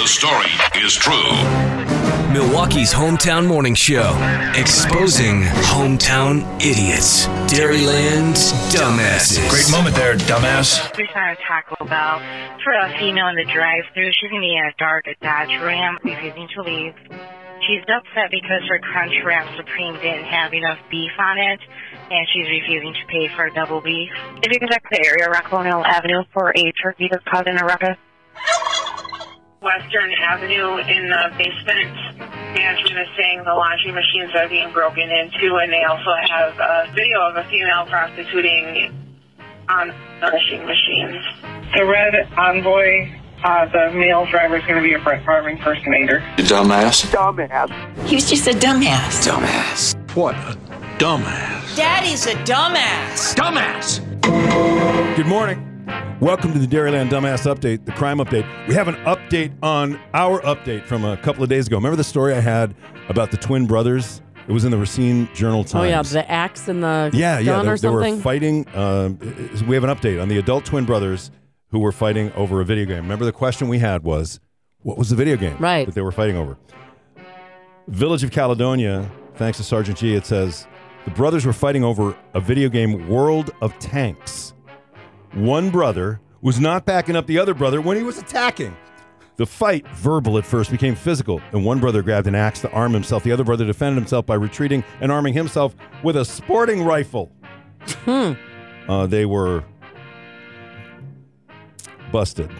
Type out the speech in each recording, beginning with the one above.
The story is true. Milwaukee's hometown morning show, exposing hometown idiots. Dairyland's dumbasses. Great moment there, dumbass. We found a Taco Bell for a female in the drive-through. She's gonna be in a dark Dodge Ram, refusing to leave. She's upset because her Crunch Wrap Supreme didn't have enough beef on it, and she's refusing to pay for double beef. If you can check the area, Rockwell Hill Avenue, for a turkey that's caught in a ruckus. Western Avenue in the basement. Management is saying the laundry machines are being broken into, and they also have a video of a female prostituting on the washing machines. The red envoy, uh, the male driver is going to be a Brett Favre impersonator. You dumbass. He was just a dumbass. Dumbass. What a dumbass. Daddy's a dumbass. Dumbass. Good morning. Welcome to the Dairyland Dumbass Update, the crime update. We have an update on our update from a couple of days ago. Remember the story I had about the twin brothers? It was in the Racine Journal Times. Oh yeah, the axe and the yeah, yeah. They, or they were fighting. Uh, we have an update on the adult twin brothers who were fighting over a video game. Remember the question we had was, what was the video game Right. that they were fighting over? Village of Caledonia, thanks to Sergeant G, it says the brothers were fighting over a video game, World of Tanks. One brother was not backing up the other brother when he was attacking. The fight, verbal at first, became physical, and one brother grabbed an axe to arm himself. The other brother defended himself by retreating and arming himself with a sporting rifle. Uh, they were busted.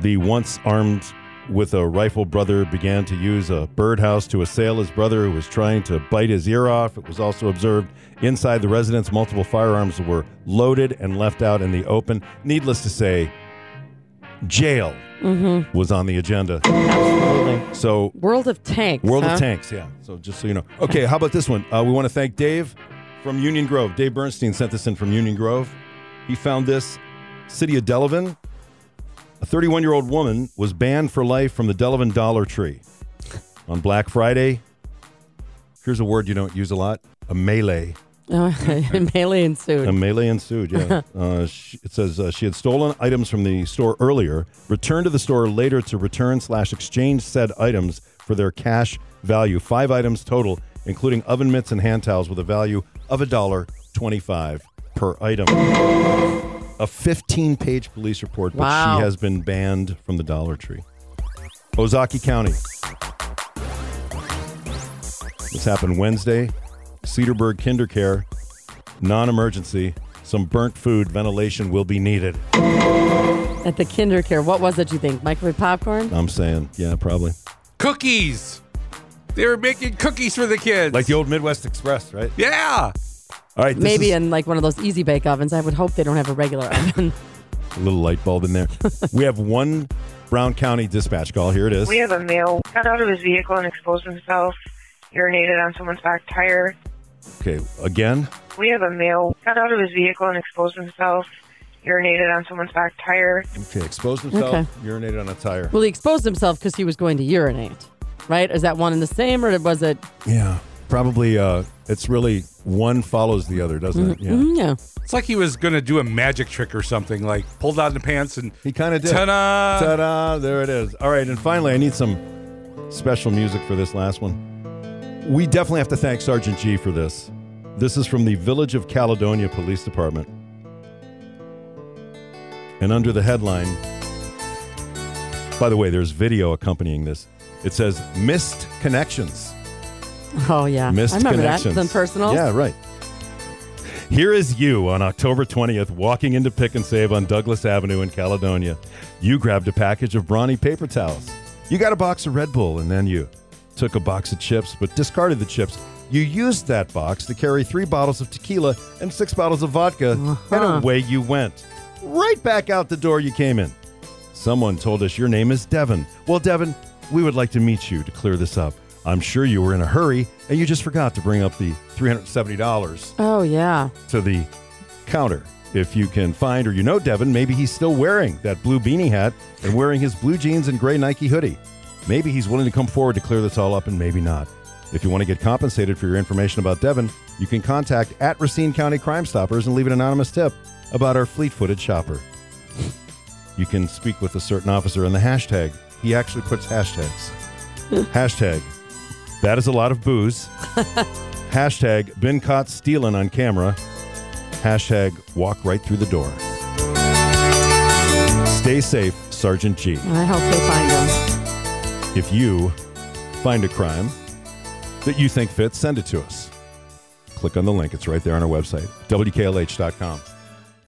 The once armed with a rifle brother began to use a birdhouse to assail his brother who was trying to bite his ear off. It was also observed inside the residence multiple firearms were loaded and left out in the open. Needless to say, jail was on the agenda. Absolutely. So World of Tanks. World huh? of Tanks, yeah. So just so you know. Okay, how about this one? Uh, we want to thank Dave from Union Grove. Dave Bernstein sent this in from Union Grove. He found this. City of Delavan. A 31 year old woman was banned for life from the Delavan Dollar Tree on Black Friday. Here's a word you don't use a lot a melee. Oh, melee ensued. A melee ensued, yeah. uh, she, it says uh, she had stolen items from the store earlier, returned to the store later to return slash exchange said items for their cash value. Five items total, including oven mitts and hand towels with a value of a dollar twenty-five per item. A 15-page police report, but Wow. she has been banned from the Dollar Tree. Ozaukee County. This happened Wednesday. Cedarburg Kindercare, non-emergency. Some burnt food, ventilation will be needed. At the kinder care, what was it you think? Microwave popcorn? I'm saying, yeah, probably. Cookies. They were making cookies for the kids. Like the old Midwest Express, right? Yeah. All right, Maybe is in like one of those easy bake ovens. I would hope they don't have a regular oven. a little light bulb in there. we have one Brown County dispatch call. Here it is. We have a male got out of his vehicle and exposed himself, urinated on someone's back tire. Okay, again. We have a male got out of his vehicle and exposed himself, urinated on someone's back tire. Okay, exposed himself, Okay. urinated on a tire. well, he exposed himself because he was going to urinate, right? Is that one and the same, or was it? Yeah, probably. Uh, it's really one follows the other, doesn't it? Yeah, Mm, yeah. It's like he was going to do a magic trick or something, like pull down the pants and he kind of did. ta-da. Ta-da! There it is. All right, and finally, I need some special music for this last one. We definitely have to thank Sergeant G for this. This is from the Village of Caledonia Police Department. And under the headline, by the way, there's video accompanying this. It says Missed Connections. Oh yeah. Missed I remember Connections. that. The personal. Yeah, right. Here is you on October 20th walking into Pick and Save on Douglas Avenue in Caledonia. You grabbed a package of brawny paper towels. You got a box of Red Bull, and then you took a box of chips, but discarded the chips. You used that box to carry three bottles of tequila and six bottles of vodka, and uh-huh. away you went. Right back out the door you came in. Someone told us your name is Devin. Well, Devin, we would like to meet you to clear this up. I'm sure you were in a hurry and you just forgot to bring up the $370 Oh yeah. to the counter. If you can find or you know Devin, maybe he's still wearing that blue beanie hat and wearing his blue jeans and gray Nike hoodie. Maybe he's willing to come forward to clear this all up and maybe not. If you want to get compensated for your information about Devin, you can contact at Racine County Crime Stoppers and leave an anonymous tip about our fleet footed shopper. You can speak with a certain officer in the hashtag he actually puts hashtags. Hashtag, that is a lot of booze. Hashtag, been caught stealing on camera. Hashtag, walk right through the door. Stay safe, Sergeant G. I hope they find him. If you find a crime that you think fits, send it to us. Click on the link. It's right there on our website, WKLH.com.